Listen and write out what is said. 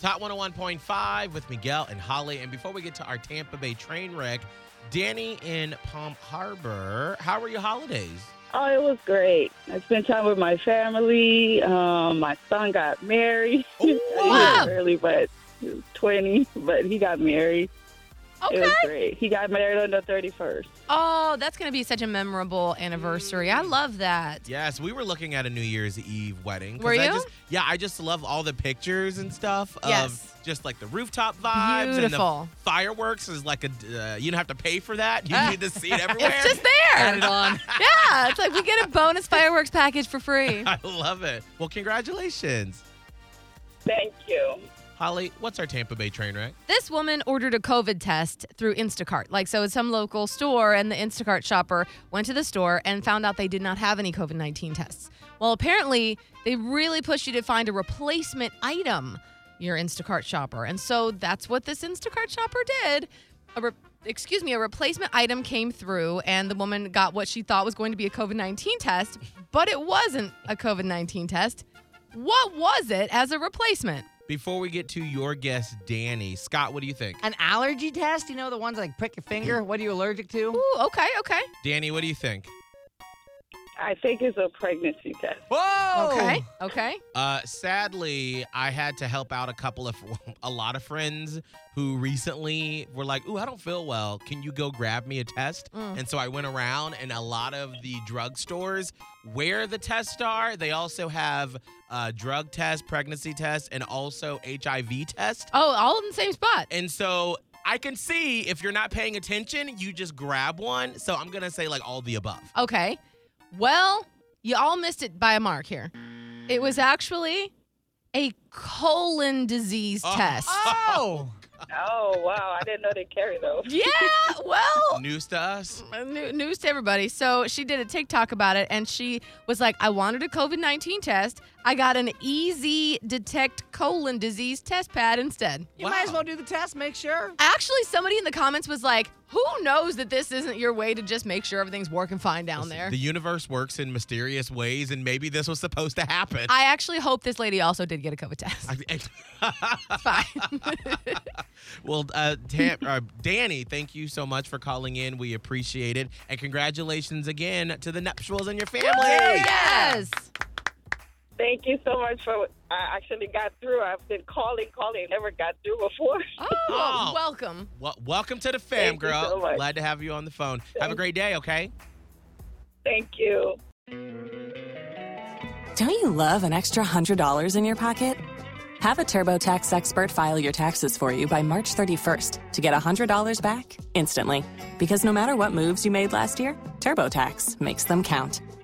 Top 101.5 with Miguel and Holly. And before we get to our Tampa Bay train wreck, Danny in Palm Harbor, how were your holidays? Oh, it was great. I spent time with my family. Um, my son got married. He wow. early, but he was 20, but he got married. It was great. He got married on the 31st. Oh, that's going to be such a memorable anniversary. I love that. Yes, we were looking at a New Year's Eve wedding. Were I you? just, yeah, I just love all the pictures and stuff of Yes. just like the rooftop vibes Beautiful. and the fireworks is like a uh, you don't have to pay for that. You Ah. need to see it everywhere. It's just there. Add it on. Yeah, it's like we get a bonus fireworks package for free. I love it. Well, congratulations. Thank you. Holly, what's our Tampa Bay train wreck? This woman ordered a COVID test through Instacart. Like, so it's some local store, and the Instacart shopper went to the store and found out they did not have any COVID 19 tests. Well, apparently, they really push you to find a replacement item, your Instacart shopper. And so that's what this Instacart shopper did. A re- excuse me, a replacement item came through, and the woman got what she thought was going to be a COVID 19 test, but it wasn't a COVID 19 test. What was it as a replacement? Before we get to your guest, Danny, Scott, what do you think? An allergy test? You know the ones that like prick your finger? What are you allergic to? Ooh, okay, okay. Danny, what do you think? I think it's a pregnancy test. Whoa! Okay. Okay. Uh, sadly, I had to help out a couple of, a lot of friends who recently were like, "Ooh, I don't feel well. Can you go grab me a test?" Mm. And so I went around, and a lot of the drugstores where the tests are, they also have uh, drug tests, pregnancy tests, and also HIV test. Oh, all in the same spot. And so I can see if you're not paying attention, you just grab one. So I'm gonna say like all the above. Okay. Well, you all missed it by a mark here. It was actually a colon disease Oh. test. Oh! Oh, wow. I didn't know they carry those. Yeah, well, News to us. new- news to everybody. So she did a TikTok about it and she was like, I wanted a COVID 19 test. I got an EZ Detect colon disease test pad instead. You might as well do the test, make sure. Actually, somebody in the comments was like, Who knows that this isn't your way to just make sure everything's working fine down there? The universe works in mysterious ways, and maybe this was supposed to happen. I actually hope this lady also did get a COVID test. It's fine. well, uh, Tam, uh, Danny, thank you so much for calling in. We appreciate it, and congratulations again to the nuptials and your family. yes. Thank you so much for. I actually got through. I've been calling, calling, never got through before. Oh, Oh. welcome. Well, welcome to the fam, Thank you girl. so much. Glad to have you on the phone. Have a great day, okay? Thank you. Don't you love an extra $100 in your pocket? Have a TurboTax expert file your taxes for you by March 31st to get $100 back instantly. Because no matter what moves you made last year, TurboTax makes them count.